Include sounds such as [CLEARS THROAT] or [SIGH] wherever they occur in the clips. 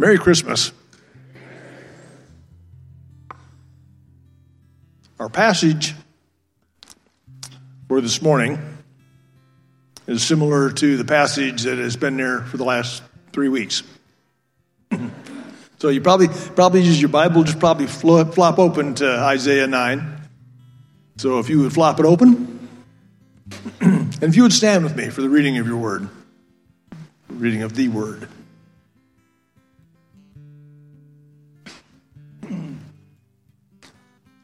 Merry Christmas. Our passage for this morning is similar to the passage that has been there for the last three weeks. so you probably probably use your Bible, just probably flop, flop open to Isaiah 9. So if you would flop it open, [CLEARS THROAT] and if you would stand with me for the reading of your word, reading of the word.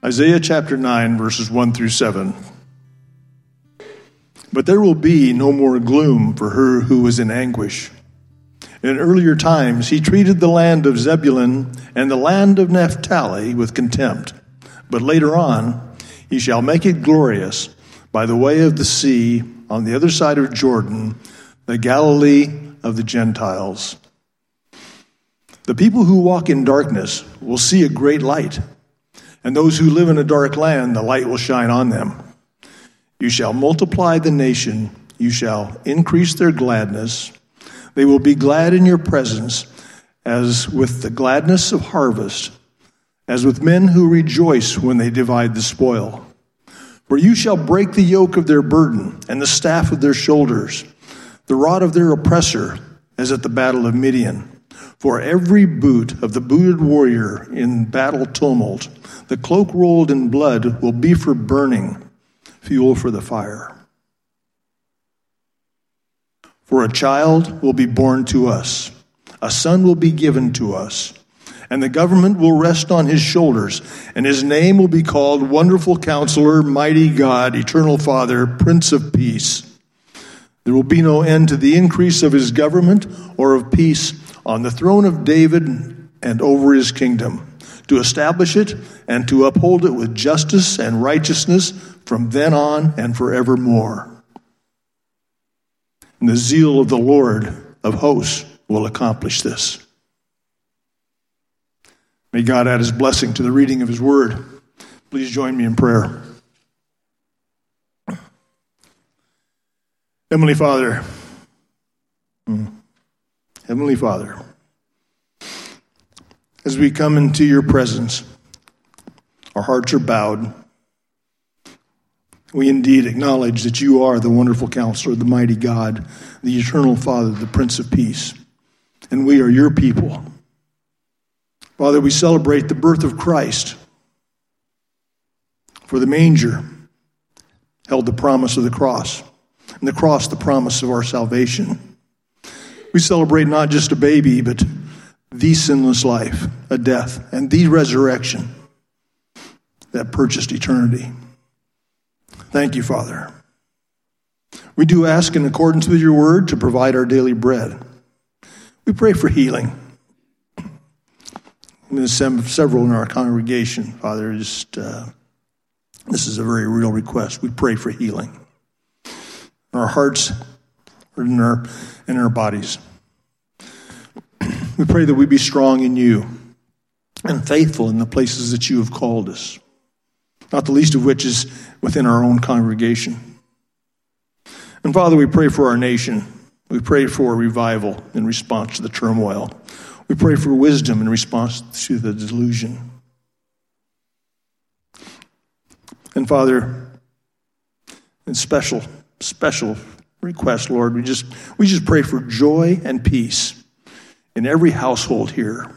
Isaiah chapter 9, verses 1 through 7. But there will be no more gloom for her who was in anguish. In earlier times, he treated the land of Zebulun and the land of Naphtali with contempt. But later on, he shall make it glorious by the way of the sea on the other side of Jordan, the Galilee of the Gentiles. The people who walk in darkness will see a great light. And those who live in a dark land, the light will shine on them. You shall multiply the nation, you shall increase their gladness. They will be glad in your presence, as with the gladness of harvest, as with men who rejoice when they divide the spoil. For you shall break the yoke of their burden and the staff of their shoulders, the rod of their oppressor, as at the battle of Midian. For every boot of the booted warrior in battle tumult, the cloak rolled in blood will be for burning, fuel for the fire. For a child will be born to us, a son will be given to us, and the government will rest on his shoulders, and his name will be called Wonderful Counselor, Mighty God, Eternal Father, Prince of Peace. There will be no end to the increase of his government or of peace on the throne of David and over his kingdom, to establish it and to uphold it with justice and righteousness from then on and forevermore. And the zeal of the Lord of hosts will accomplish this. May God add his blessing to the reading of his word. Please join me in prayer. Heavenly Father, Heavenly Father, as we come into your presence, our hearts are bowed. We indeed acknowledge that you are the wonderful counselor, the mighty God, the eternal Father, the Prince of Peace, and we are your people. Father, we celebrate the birth of Christ. For the manger held the promise of the cross and the cross the promise of our salvation. We celebrate not just a baby, but the sinless life, a death, and the resurrection that purchased eternity. Thank you, Father. We do ask in accordance with your word to provide our daily bread. We pray for healing. There's several in our congregation, Father. Just uh, this is a very real request. We pray for healing our hearts, in our, in our bodies. We pray that we be strong in you and faithful in the places that you have called us, not the least of which is within our own congregation. And Father, we pray for our nation. We pray for revival in response to the turmoil. We pray for wisdom in response to the delusion. And Father, in special special request, Lord. We just, we just pray for joy and peace in every household here.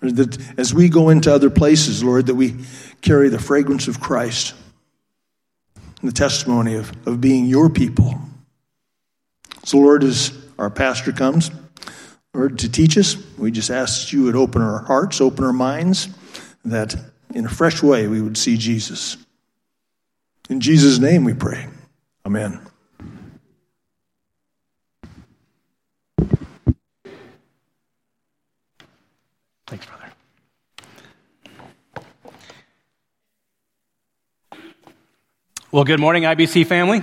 That as we go into other places, Lord, that we carry the fragrance of Christ and the testimony of, of being your people. So, Lord, as our pastor comes, Lord, to teach us, we just ask that you would open our hearts, open our minds, that in a fresh way we would see Jesus. In Jesus' name we pray. Amen. Thanks, brother. Well, good morning, IBC family.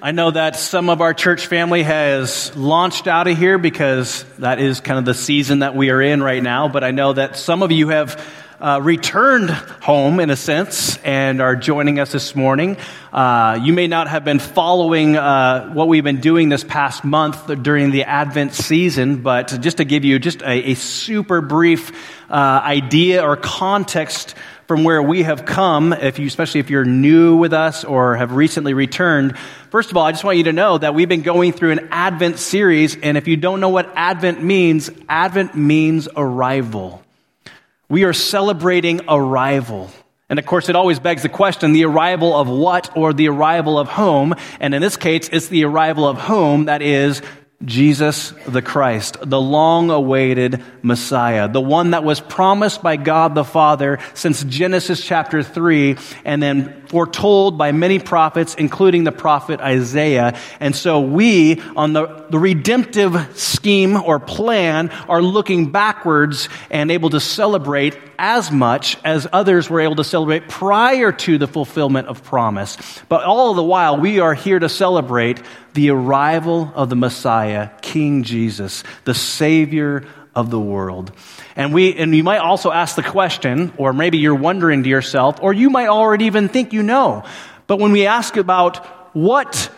I know that some of our church family has launched out of here because that is kind of the season that we are in right now, but I know that some of you have uh, returned home in a sense and are joining us this morning. Uh, you may not have been following uh, what we've been doing this past month during the Advent season, but just to give you just a, a super brief uh, idea or context from where we have come, if you, especially if you're new with us or have recently returned, first of all, I just want you to know that we've been going through an Advent series, and if you don't know what Advent means, Advent means arrival. We are celebrating arrival. And of course, it always begs the question the arrival of what or the arrival of whom? And in this case, it's the arrival of whom that is Jesus the Christ, the long awaited Messiah, the one that was promised by God the Father since Genesis chapter 3 and then foretold by many prophets, including the prophet Isaiah. And so we, on the, the redemptive scheme or plan, are looking backwards and able to celebrate as much as others were able to celebrate prior to the fulfillment of promise. But all the while, we are here to celebrate the arrival of the Messiah, King Jesus, the Savior of the world. And we, and you might also ask the question, or maybe you're wondering to yourself, or you might already even think you know. But when we ask about what,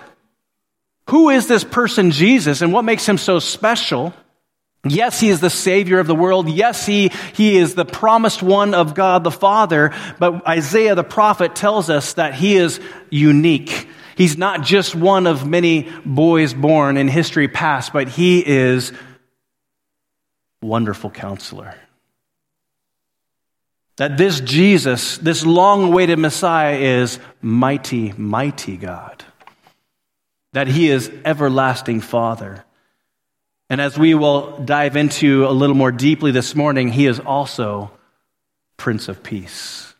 who is this person Jesus and what makes him so special? Yes, he is the savior of the world. Yes, he, he is the promised one of God the Father. But Isaiah the prophet tells us that he is unique. He's not just one of many boys born in history past, but he is wonderful counselor. That this Jesus, this long awaited Messiah, is mighty, mighty God. That he is everlasting Father. And as we will dive into a little more deeply this morning, he is also Prince of Peace.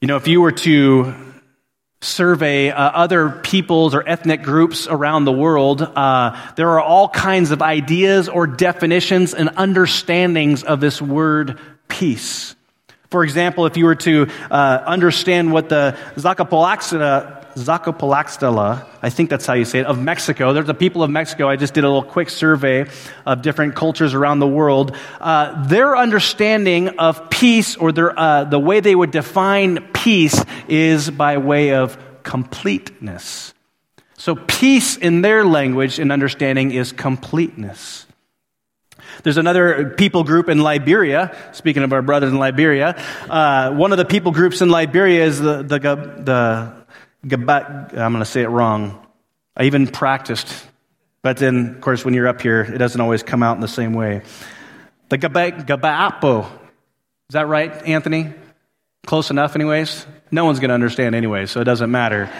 You know, if you were to survey uh, other peoples or ethnic groups around the world, uh, there are all kinds of ideas or definitions and understandings of this word peace. For example, if you were to uh, understand what the Zacapalaxta Zacapalaxtla, I think that's how you say it, of Mexico. There's the people of Mexico. I just did a little quick survey of different cultures around the world. Uh, their understanding of peace, or their, uh, the way they would define peace, is by way of completeness. So, peace in their language and understanding is completeness. There's another people group in Liberia. Speaking of our brothers in Liberia, uh, one of the people groups in Liberia is the, the, the I'm going to say it wrong. I even practiced, but then, of course, when you're up here, it doesn't always come out in the same way. The Gabapo. Is that right, Anthony? Close enough, anyways? No one's going to understand anyway, so it doesn't matter.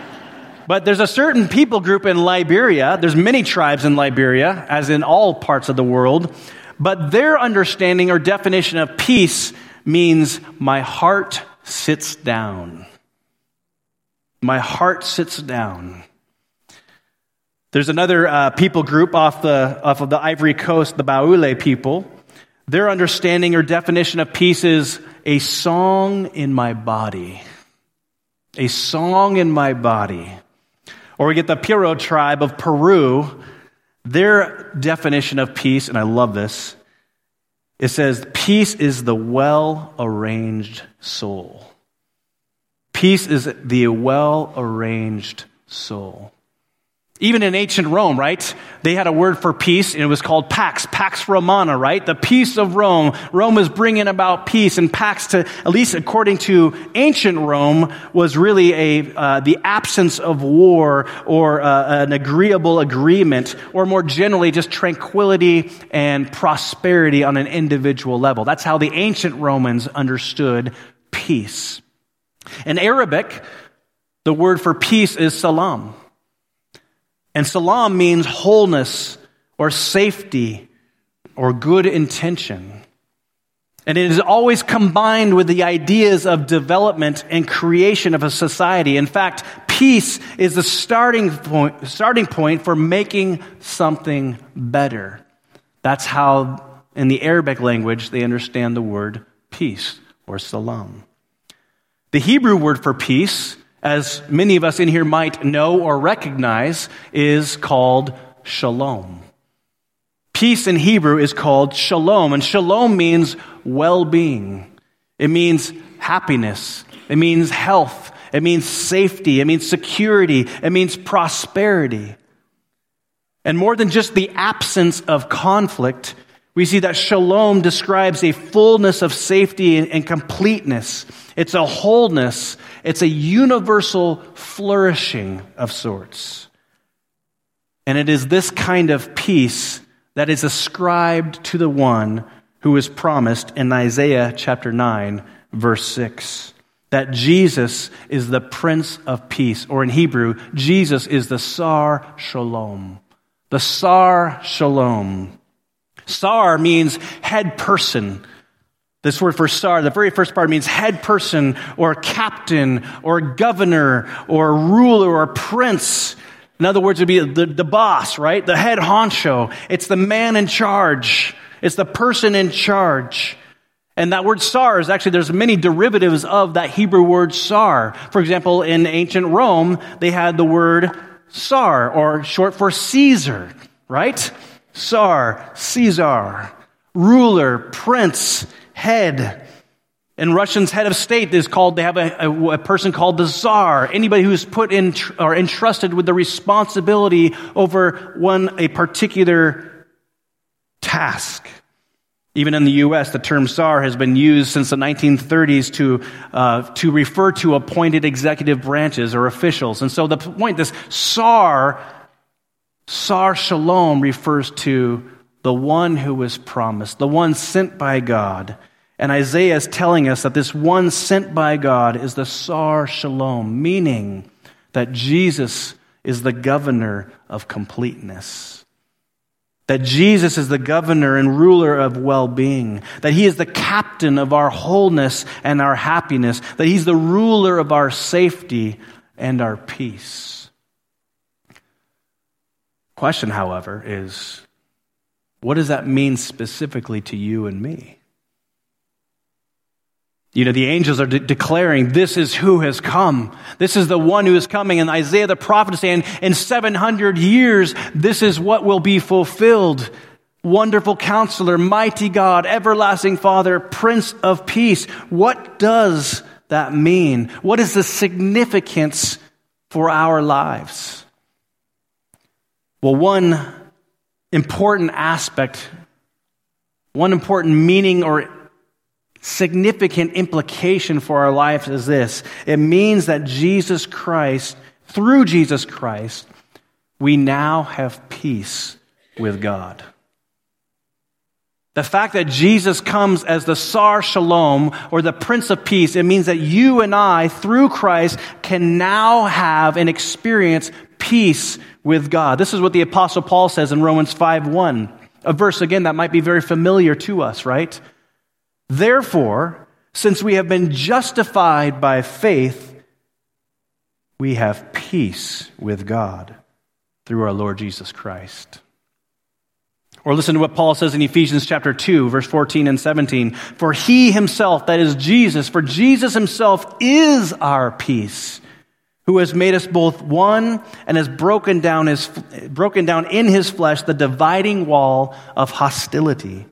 [LAUGHS] but there's a certain people group in Liberia. There's many tribes in Liberia, as in all parts of the world. But their understanding or definition of peace means my heart sits down. My heart sits down. There's another uh, people group off, the, off of the Ivory Coast, the Baule people. Their understanding or definition of peace is a song in my body. A song in my body. Or we get the Piro tribe of Peru. Their definition of peace, and I love this, it says, Peace is the well arranged soul. Peace is the well arranged soul. Even in ancient Rome, right? They had a word for peace and it was called Pax, Pax Romana, right? The peace of Rome. Rome was bringing about peace and Pax to, at least according to ancient Rome, was really a, uh, the absence of war or uh, an agreeable agreement or more generally just tranquility and prosperity on an individual level. That's how the ancient Romans understood peace. In Arabic, the word for peace is salam. And salam means wholeness or safety or good intention. And it is always combined with the ideas of development and creation of a society. In fact, peace is the starting point, starting point for making something better. That's how, in the Arabic language, they understand the word peace or salam. The Hebrew word for peace, as many of us in here might know or recognize, is called shalom. Peace in Hebrew is called shalom, and shalom means well being. It means happiness. It means health. It means safety. It means security. It means prosperity. And more than just the absence of conflict, we see that shalom describes a fullness of safety and completeness. It's a wholeness. It's a universal flourishing of sorts. And it is this kind of peace that is ascribed to the one who is promised in Isaiah chapter 9, verse 6. That Jesus is the Prince of Peace, or in Hebrew, Jesus is the Sar Shalom. The Sar Shalom. Sar means head person. This word for sar, the very first part means head person or captain or governor or ruler or prince. In other words, it would be the, the boss, right? The head honcho. It's the man in charge. It's the person in charge. And that word sar is actually, there's many derivatives of that Hebrew word sar. For example, in ancient Rome, they had the word sar, or short for Caesar, right? Sar, Caesar, ruler, prince, head. And Russians' head of state is called, they have a, a, a, person called the czar. Anybody who's put in or entrusted with the responsibility over one, a particular task. Even in the U.S., the term czar has been used since the 1930s to, uh, to refer to appointed executive branches or officials. And so the point, this czar, czar shalom refers to the one who was promised, the one sent by God. And Isaiah is telling us that this one sent by God is the Sar Shalom, meaning that Jesus is the governor of completeness. That Jesus is the governor and ruler of well being. That he is the captain of our wholeness and our happiness. That he's the ruler of our safety and our peace. Question, however, is what does that mean specifically to you and me? You know, the angels are de- declaring, this is who has come. This is the one who is coming. And Isaiah the prophet is saying, in 700 years, this is what will be fulfilled. Wonderful counselor, mighty God, everlasting Father, Prince of Peace. What does that mean? What is the significance for our lives? Well, one important aspect, one important meaning or significant implication for our lives is this it means that Jesus Christ, through Jesus Christ, we now have peace with God. The fact that Jesus comes as the Sar Shalom or the Prince of Peace, it means that you and I, through Christ, can now have and experience peace with God. This is what the Apostle Paul says in Romans 5 1. A verse, again, that might be very familiar to us, right? Therefore, since we have been justified by faith, we have peace with God through our Lord Jesus Christ. Or listen to what Paul says in Ephesians chapter 2, verse 14 and 17. For he himself, that is Jesus, for Jesus himself is our peace, who has made us both one and has broken down, his, broken down in his flesh the dividing wall of hostility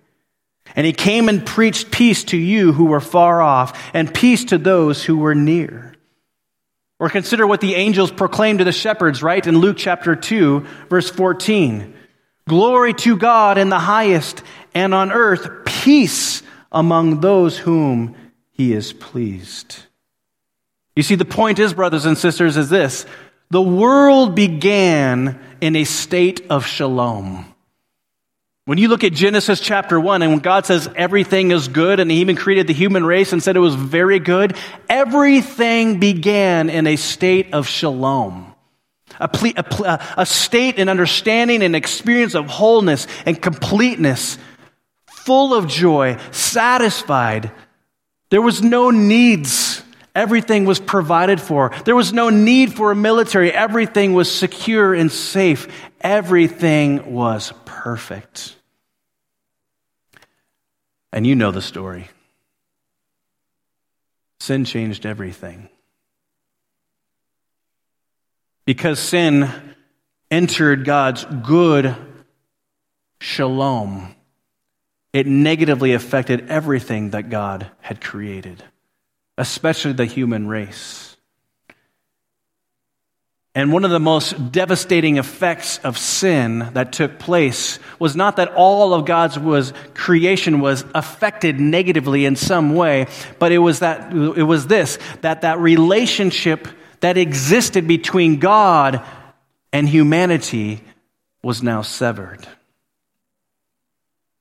and he came and preached peace to you who were far off, and peace to those who were near. Or consider what the angels proclaimed to the shepherds, right? In Luke chapter 2, verse 14. Glory to God in the highest, and on earth peace among those whom he is pleased. You see, the point is, brothers and sisters, is this the world began in a state of shalom. When you look at Genesis chapter 1, and when God says everything is good, and He even created the human race and said it was very good, everything began in a state of shalom. A, ple- a, a state and understanding and experience of wholeness and completeness, full of joy, satisfied. There was no needs. Everything was provided for. There was no need for a military. Everything was secure and safe. Everything was perfect. And you know the story. Sin changed everything. Because sin entered God's good, shalom, it negatively affected everything that God had created, especially the human race. And one of the most devastating effects of sin that took place was not that all of God's was, creation was affected negatively in some way, but it was that it was this that that relationship that existed between God and humanity was now severed.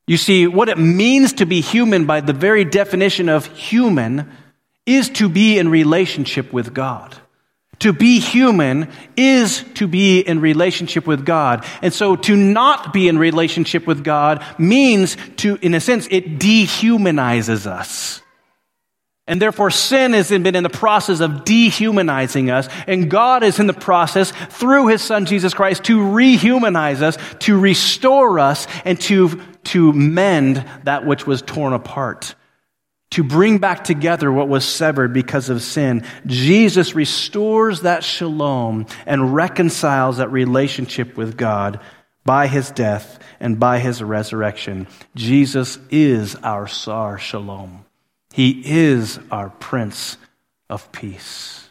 You see, what it means to be human by the very definition of human is to be in relationship with God. To be human is to be in relationship with God. And so to not be in relationship with God means to, in a sense, it dehumanizes us. And therefore, sin has been in the process of dehumanizing us, and God is in the process through His Son Jesus Christ to rehumanize us, to restore us, and to, to mend that which was torn apart to bring back together what was severed because of sin. Jesus restores that shalom and reconciles that relationship with God by his death and by his resurrection. Jesus is our Sar Shalom. He is our Prince of Peace.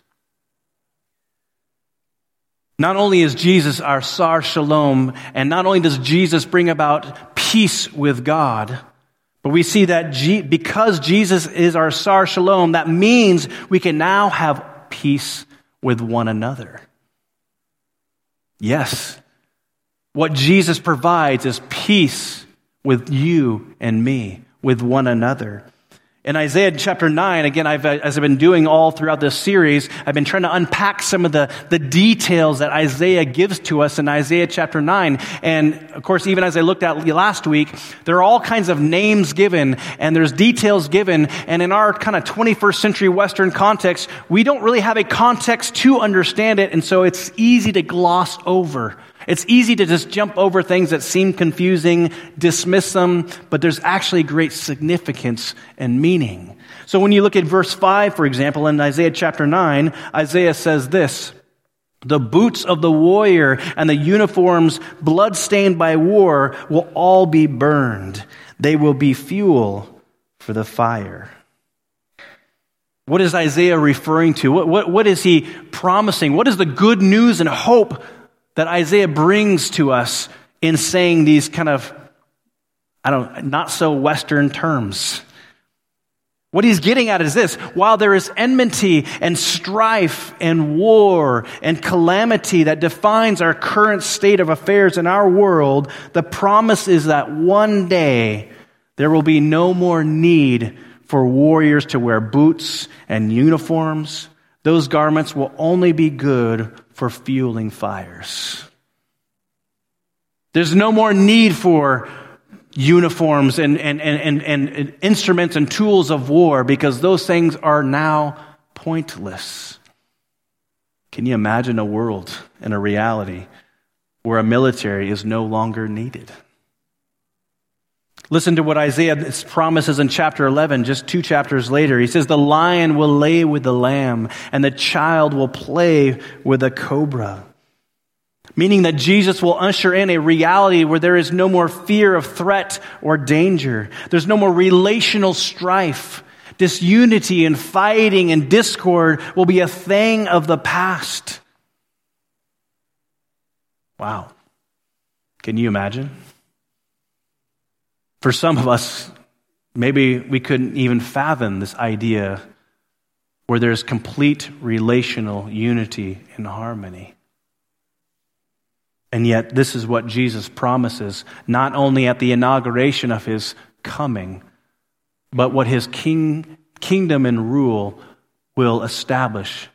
Not only is Jesus our Sar Shalom, and not only does Jesus bring about peace with God, but we see that G- because Jesus is our Sar Shalom, that means we can now have peace with one another. Yes, what Jesus provides is peace with you and me, with one another. In Isaiah chapter 9, again, I've, uh, as I've been doing all throughout this series, I've been trying to unpack some of the, the details that Isaiah gives to us in Isaiah chapter 9. And of course, even as I looked at last week, there are all kinds of names given and there's details given. And in our kind of 21st century Western context, we don't really have a context to understand it. And so it's easy to gloss over it's easy to just jump over things that seem confusing, dismiss them, but there's actually great significance and meaning. So when you look at verse 5, for example, in Isaiah chapter 9, Isaiah says this The boots of the warrior and the uniforms bloodstained by war will all be burned, they will be fuel for the fire. What is Isaiah referring to? What, what, what is he promising? What is the good news and hope that Isaiah brings to us in saying these kind of, I don't, not so Western terms. What he's getting at is this while there is enmity and strife and war and calamity that defines our current state of affairs in our world, the promise is that one day there will be no more need for warriors to wear boots and uniforms. Those garments will only be good for fueling fires. There's no more need for uniforms and, and, and, and, and instruments and tools of war because those things are now pointless. Can you imagine a world and a reality where a military is no longer needed? Listen to what Isaiah promises in chapter 11, just two chapters later. He says, The lion will lay with the lamb, and the child will play with the cobra. Meaning that Jesus will usher in a reality where there is no more fear of threat or danger. There's no more relational strife. Disunity and fighting and discord will be a thing of the past. Wow. Can you imagine? For some of us, maybe we couldn't even fathom this idea where there's complete relational unity and harmony. And yet, this is what Jesus promises, not only at the inauguration of his coming, but what his king, kingdom and rule will establish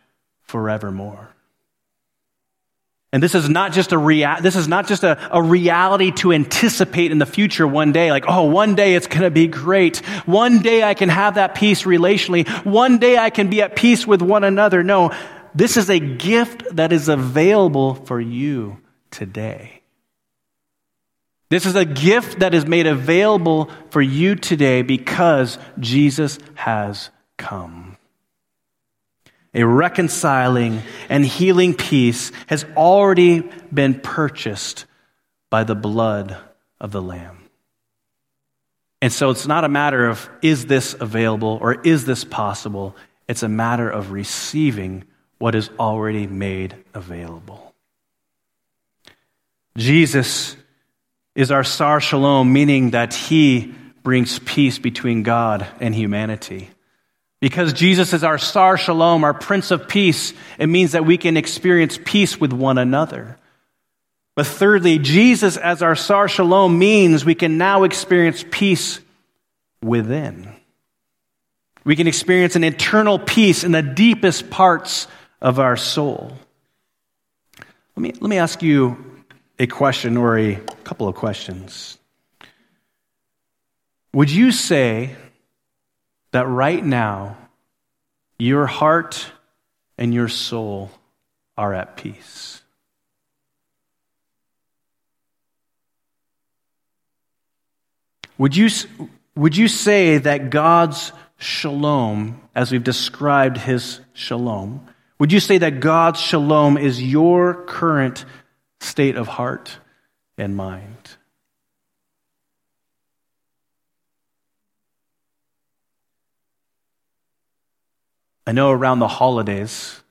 forevermore. And this is not just a rea- this is not just a, a reality to anticipate in the future one day, like, oh, one day it's gonna be great. One day I can have that peace relationally. One day I can be at peace with one another. No, this is a gift that is available for you today. This is a gift that is made available for you today because Jesus has come a reconciling and healing peace has already been purchased by the blood of the Lamb. And so it's not a matter of is this available or is this possible? It's a matter of receiving what is already made available. Jesus is our Sar Shalom, meaning that he brings peace between God and humanity. Because Jesus is our Sar Shalom, our Prince of Peace, it means that we can experience peace with one another. But thirdly, Jesus as our Sar Shalom means we can now experience peace within. We can experience an internal peace in the deepest parts of our soul. Let me, let me ask you a question or a couple of questions. Would you say that right now your heart and your soul are at peace? Would you, would you say that God's shalom, as we've described his shalom, would you say that God's shalom is your current state of heart and mind? I know around the holidays,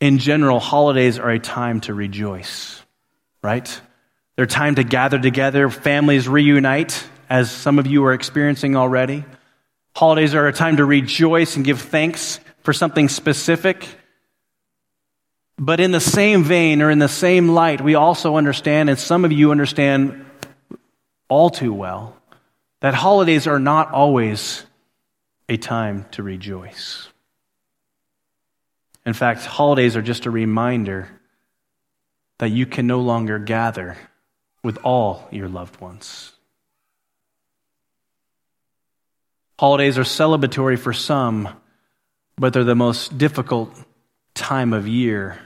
in general, holidays are a time to rejoice, right? They're time to gather together, families reunite, as some of you are experiencing already. Holidays are a time to rejoice and give thanks for something specific. But in the same vein or in the same light, we also understand, and some of you understand all too well, that holidays are not always a time to rejoice. In fact, holidays are just a reminder that you can no longer gather with all your loved ones. Holidays are celebratory for some, but they're the most difficult time of year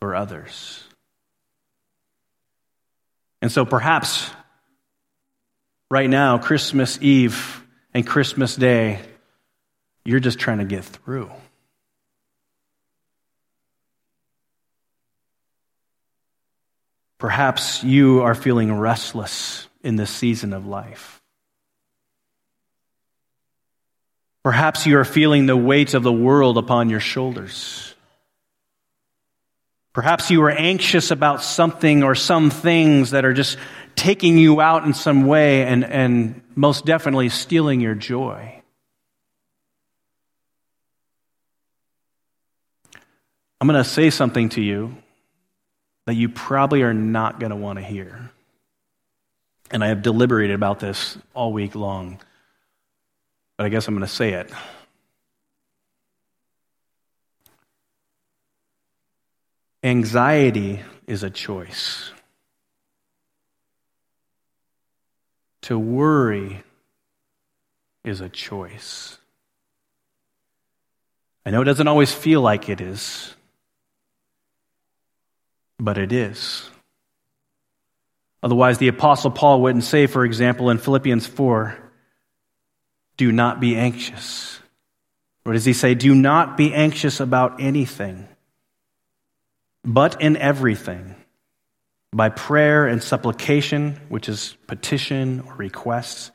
for others. And so perhaps right now, Christmas Eve and Christmas Day, you're just trying to get through. Perhaps you are feeling restless in this season of life. Perhaps you are feeling the weight of the world upon your shoulders. Perhaps you are anxious about something or some things that are just taking you out in some way and, and most definitely stealing your joy. I'm going to say something to you that you probably are not going to want to hear. And I have deliberated about this all week long, but I guess I'm going to say it. Anxiety is a choice. To worry is a choice. I know it doesn't always feel like it is but it is. Otherwise, the Apostle Paul wouldn't say, for example, in Philippians 4, do not be anxious. Or does he say, do not be anxious about anything, but in everything, by prayer and supplication, which is petition or requests,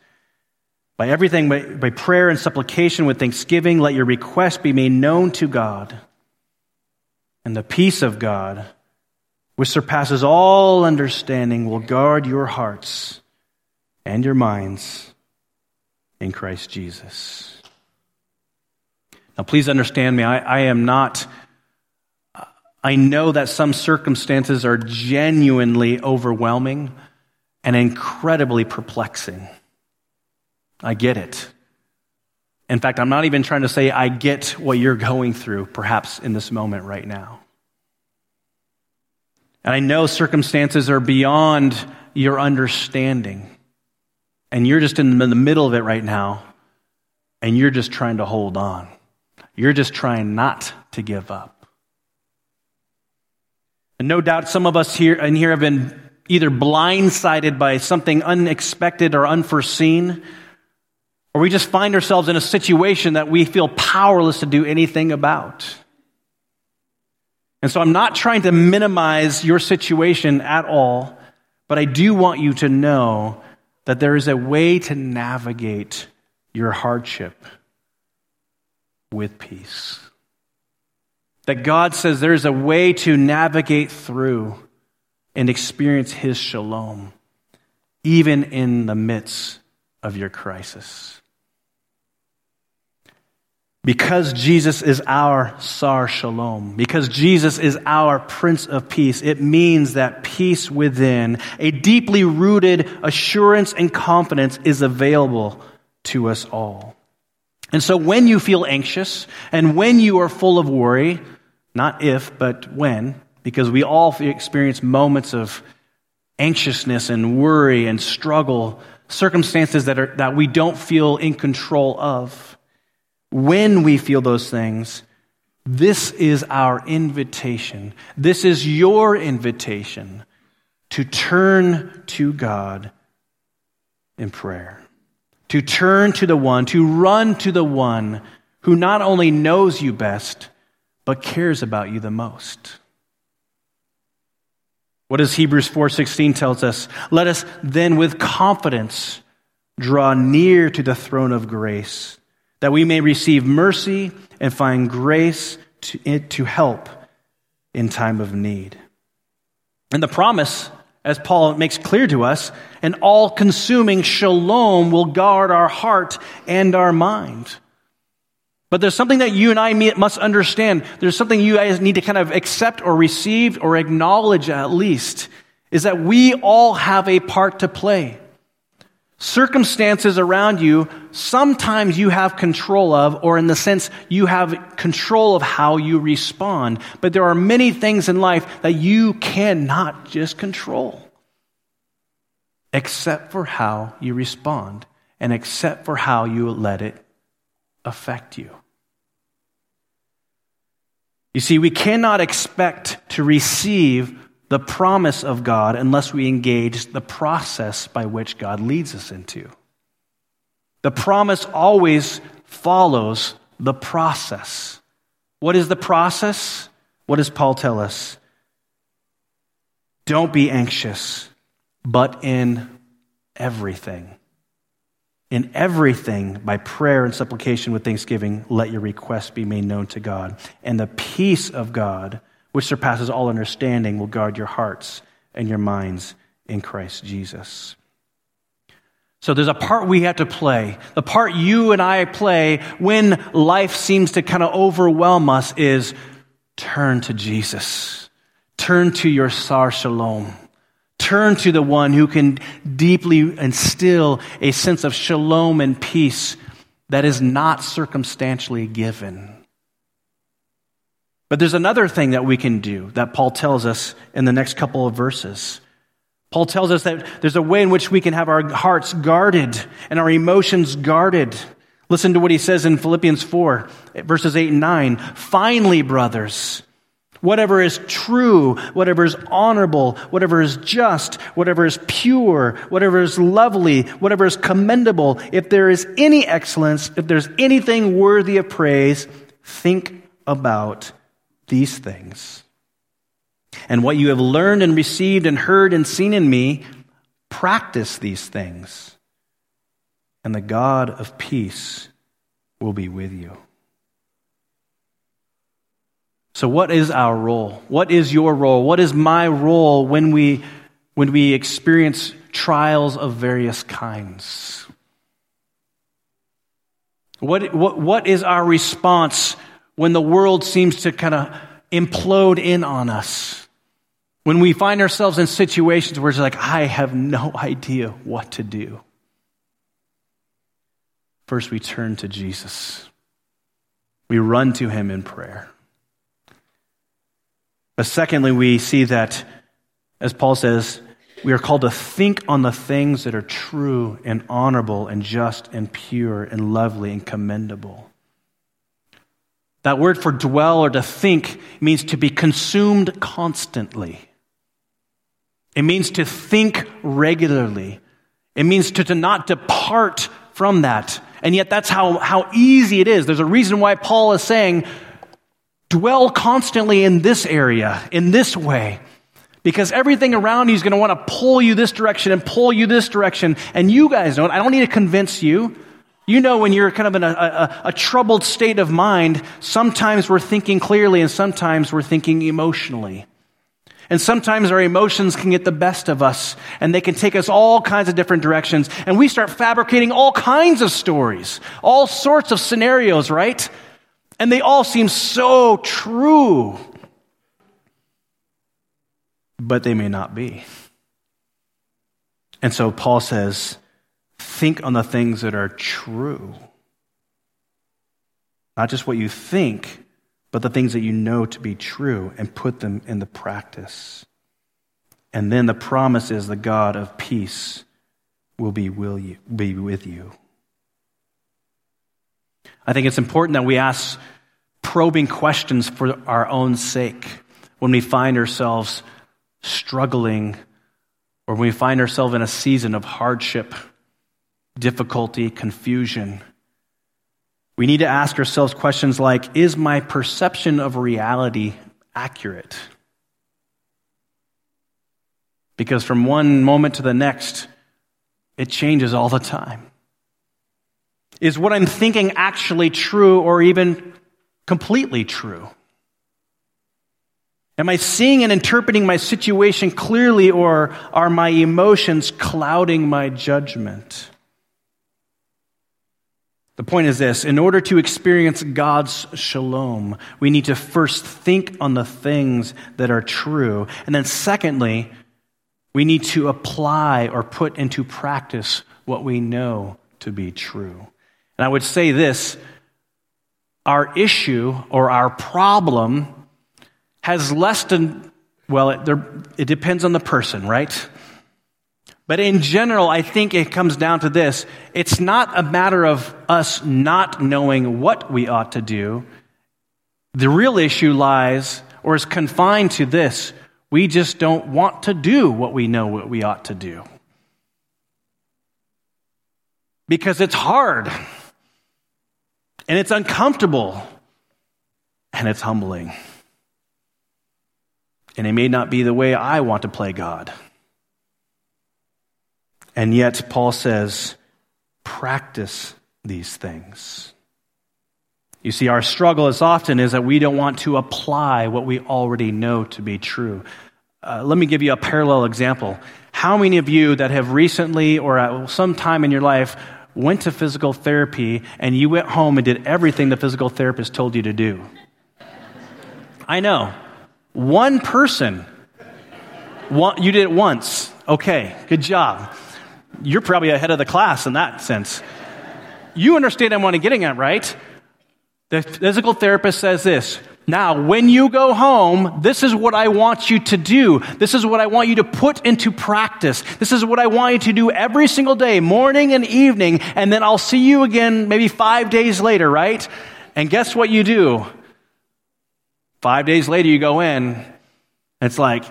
by everything, by, prayer and supplication with thanksgiving, let your request be made known to God. And the peace of God, which surpasses all understanding, will guard your hearts and your minds in Christ Jesus. Now, please understand me. I, I, am not, I know that some circumstances are genuinely overwhelming and incredibly perplexing. I get it. In fact, I'm not even trying to say I get what you're going through, perhaps in this moment right now. And I know circumstances are beyond your understanding. And you're just in the middle of it right now. And you're just trying to hold on. You're just trying not to give up. And no doubt some of us here and here have been either blindsided by something unexpected or unforeseen, or we just find ourselves in a situation that we feel powerless to do anything about. And so I'm not trying to minimize your situation at all, But I do want you to know that there is a way to navigate your hardship with peace. That God says there's a way to navigate through and experience His shalom, even in the midst of your crisis. Because Jesus is our Sar Shalom, because Jesus is our Prince of Peace, it means that peace within, a deeply rooted assurance and confidence is available to us all. And so when you feel anxious and when you are full of worry, not if, but when, because we all experience moments of anxiousness and worry and struggle, circumstances that, are, that we don't feel in control of when we feel those things, this is our invitation. This is your invitation to turn to God in prayer, to turn to the one, to run to the one who not only knows you best, but cares about you the most. What does Hebrews 4:16 tells us? Let us then with confidence draw near to the throne of grace that we may receive mercy and find grace to, to help in time of need. And the promise, as Paul makes clear to us, an all consuming shalom will guard our heart and our mind. But there's something that you and I must understand. There's something you guys need to kind of accept or receive or acknowledge at least, is that we all have a part to play circumstances around you, sometimes you have control of, or in the sense you have control of how you respond. But there are many things in life that you cannot just control, except for how you respond and except for how you let it affect you. You see, we cannot expect to receive the promise of God unless we engage the process by which God leads us into. The promise always follows the process. What is the process? What does Paul tell us? Don't be anxious, but in everything. In everything, by prayer and supplication with thanksgiving, let your requests be made known to God. And the peace of God, which surpasses all understanding, will guard your hearts and your minds in Christ Jesus. So there's a part we have to play. The part you and I play when life seems to kind of overwhelm us is turn to Jesus. Turn to your Sar Shalom. Turn to the one who can deeply instill a sense of shalom and peace that is not circumstantially given. But there's another thing that we can do that Paul tells us in the next couple of verses. Paul tells us that there's a way in which we can have our hearts guarded and our emotions guarded. Listen to what he says in Philippians 4, verses 8 and 9. Finally, brothers, whatever is true, whatever is honorable, whatever is just, whatever is pure, whatever is lovely, whatever is commendable, if there is any excellence, if there's anything worthy of praise, think about these things. And what you have learned and received and heard and seen in me, practice these things. And the God of peace will be with you. So, what is our role? What is your role? What is my role when we, when we experience trials of various kinds? What, what, what is our response when the world seems to kind of implode in on us. When we find ourselves in situations where it's like, I have no idea what to do. First, we turn to Jesus. We run to him in prayer. But secondly, we see that, as Paul says, we are called to think on the things that are true and honorable and just and pure and lovely and commendable. That word for dwell or to think means to be consumed constantly. It means to think regularly. It means to, to not depart from that. And yet, that's how, how easy it is. There's a reason why Paul is saying, dwell constantly in this area, in this way. Because everything around you is going to want to pull you this direction and pull you this direction. And you guys know it. I don't need to convince you. You know, when you're kind of in a, a, a, troubled state of mind, sometimes we're thinking clearly and sometimes we're thinking emotionally. And sometimes our emotions can get the best of us and they can take us all kinds of different directions. And we start fabricating all kinds of stories, all sorts of scenarios, right? And they all seem so true. But they may not be. And so Paul says, think on the things that are true. Not just what you think, but the things that you know to be true and put them into practice. And then the promise is the God of peace will be, will you, be with you. I think it's important that we ask probing questions for our own sake when we find ourselves struggling or when we find ourselves in a season of hardship difficulty, confusion. We need to ask ourselves questions like Is my perception of reality accurate? Because from one moment to the next, it changes all the time. Is what I'm thinking actually true or even completely true? Am I seeing and interpreting my situation clearly, or are my emotions clouding my judgment? The point is this in order to experience God's shalom, we need to first think on the things that are true. And then, secondly, we need to apply or put into practice what we know to be true. And I would say this our issue or our problem has less than, well, it, there, it depends on the person, right? But in general, I think it comes down to this. It's not a matter of us not knowing what we ought to do. The real issue lies or is confined to this. We just don't want to do what we know what we ought to do. Because it's hard. And it's uncomfortable. And it's humbling. And it may not be the way I want to play God. And yet, Paul says, practice these things. You see, our struggle as often is that we don't want to apply what we already know to be true. Uh, let me give you a parallel example. How many of you that have recently or at some time in your life went to physical therapy and you went home and did everything the physical therapist told you to do? I know. One person. One, you did it once. Okay, good job you're probably ahead of the class in that sense. You understand what I'm getting at, right? The physical therapist says this. Now, when you go home, this is what I want you to do. This is what I want you to put into practice. This is what I want you to do every single day, morning and evening, and then I'll see you again maybe five days later, right? And guess what you do? Five days later, you go in, it's like,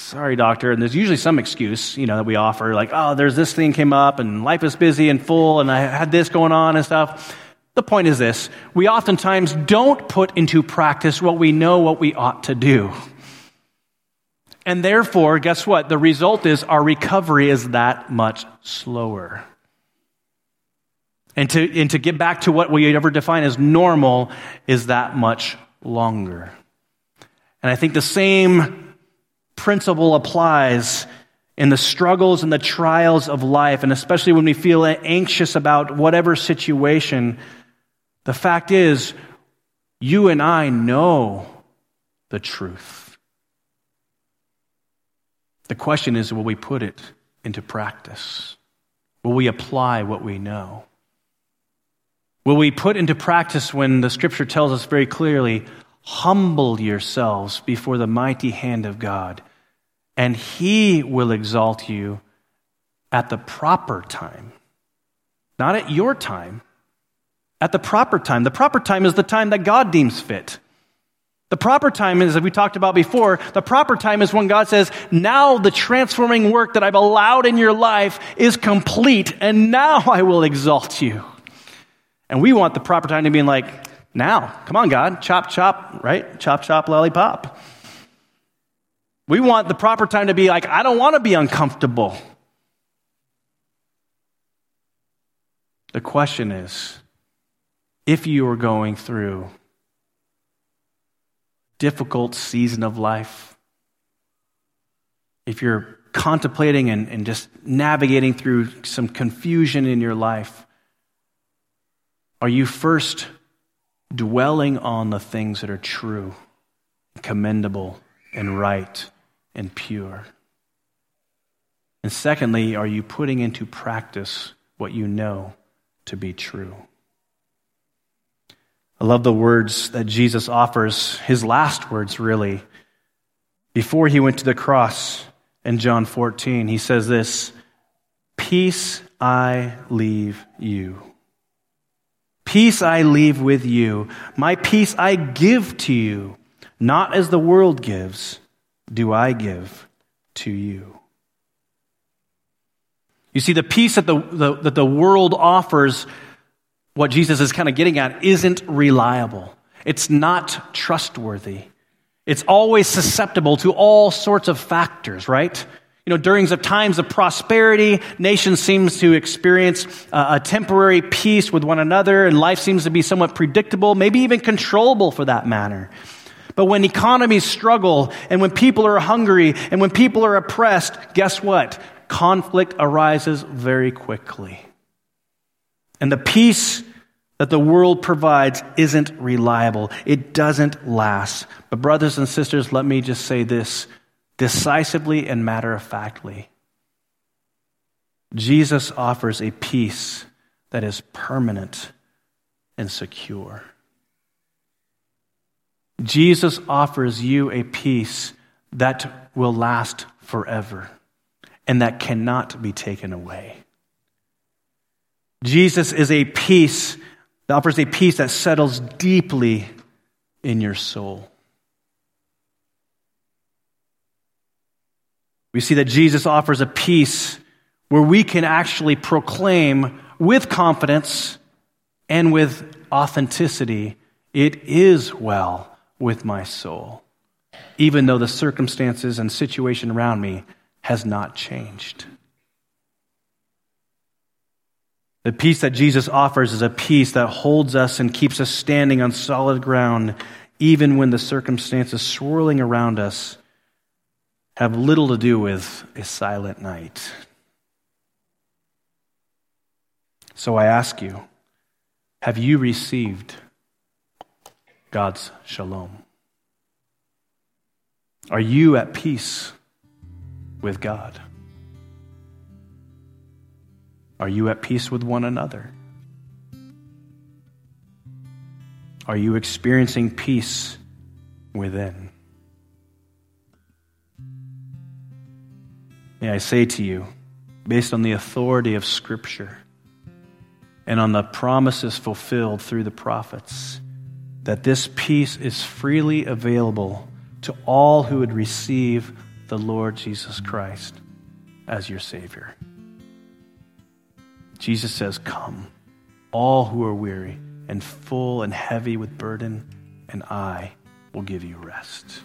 sorry, doctor. And there's usually some excuse, you know, that we offer, like, oh, there's this thing came up and life is busy and full and I had this going on and stuff. The point is this we oftentimes don't put into practice what we know what we ought to do. And therefore, guess what? The result is our recovery is that much slower. And to, and to get back to what we ever define as normal is that much longer. And I think the same principle applies in the struggles and the trials of life, and especially when we feel anxious about whatever situation, the fact is, you and I know the truth. The question is will we put it into practice? Will we apply what we know? Will we put into practice when the scripture tells us very clearly, humble yourselves before the mighty hand of God? And he will exalt you at the proper time. Not at your time, at the proper time. The proper time is the time that God deems fit. The proper time is, as we talked about before, the proper time is when God says, now the transforming work that I've allowed in your life is complete, and now [LAUGHS] I will exalt you. And we want the proper time to be like, now, come on, God, chop, chop, right? Chop, chop, lollipop. We want the proper time to be like, I don't want to be uncomfortable. The question is if you are going through difficult season of life, if you're contemplating and, and just navigating through some confusion in your life, are you first dwelling on the things that are true, commendable, and right and pure? And secondly, are you putting into practice what you know to be true? I love the words that Jesus offers, his last words, really. Before he went to the cross in John 14, he says this Peace I leave you. Peace I leave with you. My peace I give to you. Not as the world gives, do I give to you. You see, the peace that the, the, that the world offers what Jesus is kind of getting at isn't reliable. It's not trustworthy. It's always susceptible to all sorts of factors, right? You know, during the times of prosperity, nations seems to experience a temporary peace with one another, and life seems to be somewhat predictable, maybe even controllable for that matter. But when economies struggle, and when people are hungry, and when people are oppressed, guess what? Conflict arises very quickly. And the peace that the world provides isn't reliable. It doesn't last. But, brothers and sisters, let me just say this decisively and matter of factly. Jesus offers a peace that is permanent and secure. Jesus offers you a peace that will last forever and that cannot be taken away. Jesus is a peace that offers a peace that settles deeply in your soul. We see that Jesus offers a peace where we can actually proclaim with confidence and with authenticity, it is well with my soul, even though the circumstances and situation around me has not changed. The peace that Jesus offers is a peace that holds us and keeps us standing on solid ground, even when the circumstances swirling around us have little to do with a silent night. So I ask you, have you received God's shalom? Are you at peace with God? Are you at peace with one another? Are you experiencing peace within? May I say to you, based on the authority of Scripture and on the promises fulfilled through the prophets, that this peace is freely available to all who would receive the Lord Jesus Christ as your Savior. Jesus says, Come, all who are weary and full and heavy with burden, and I will give you rest.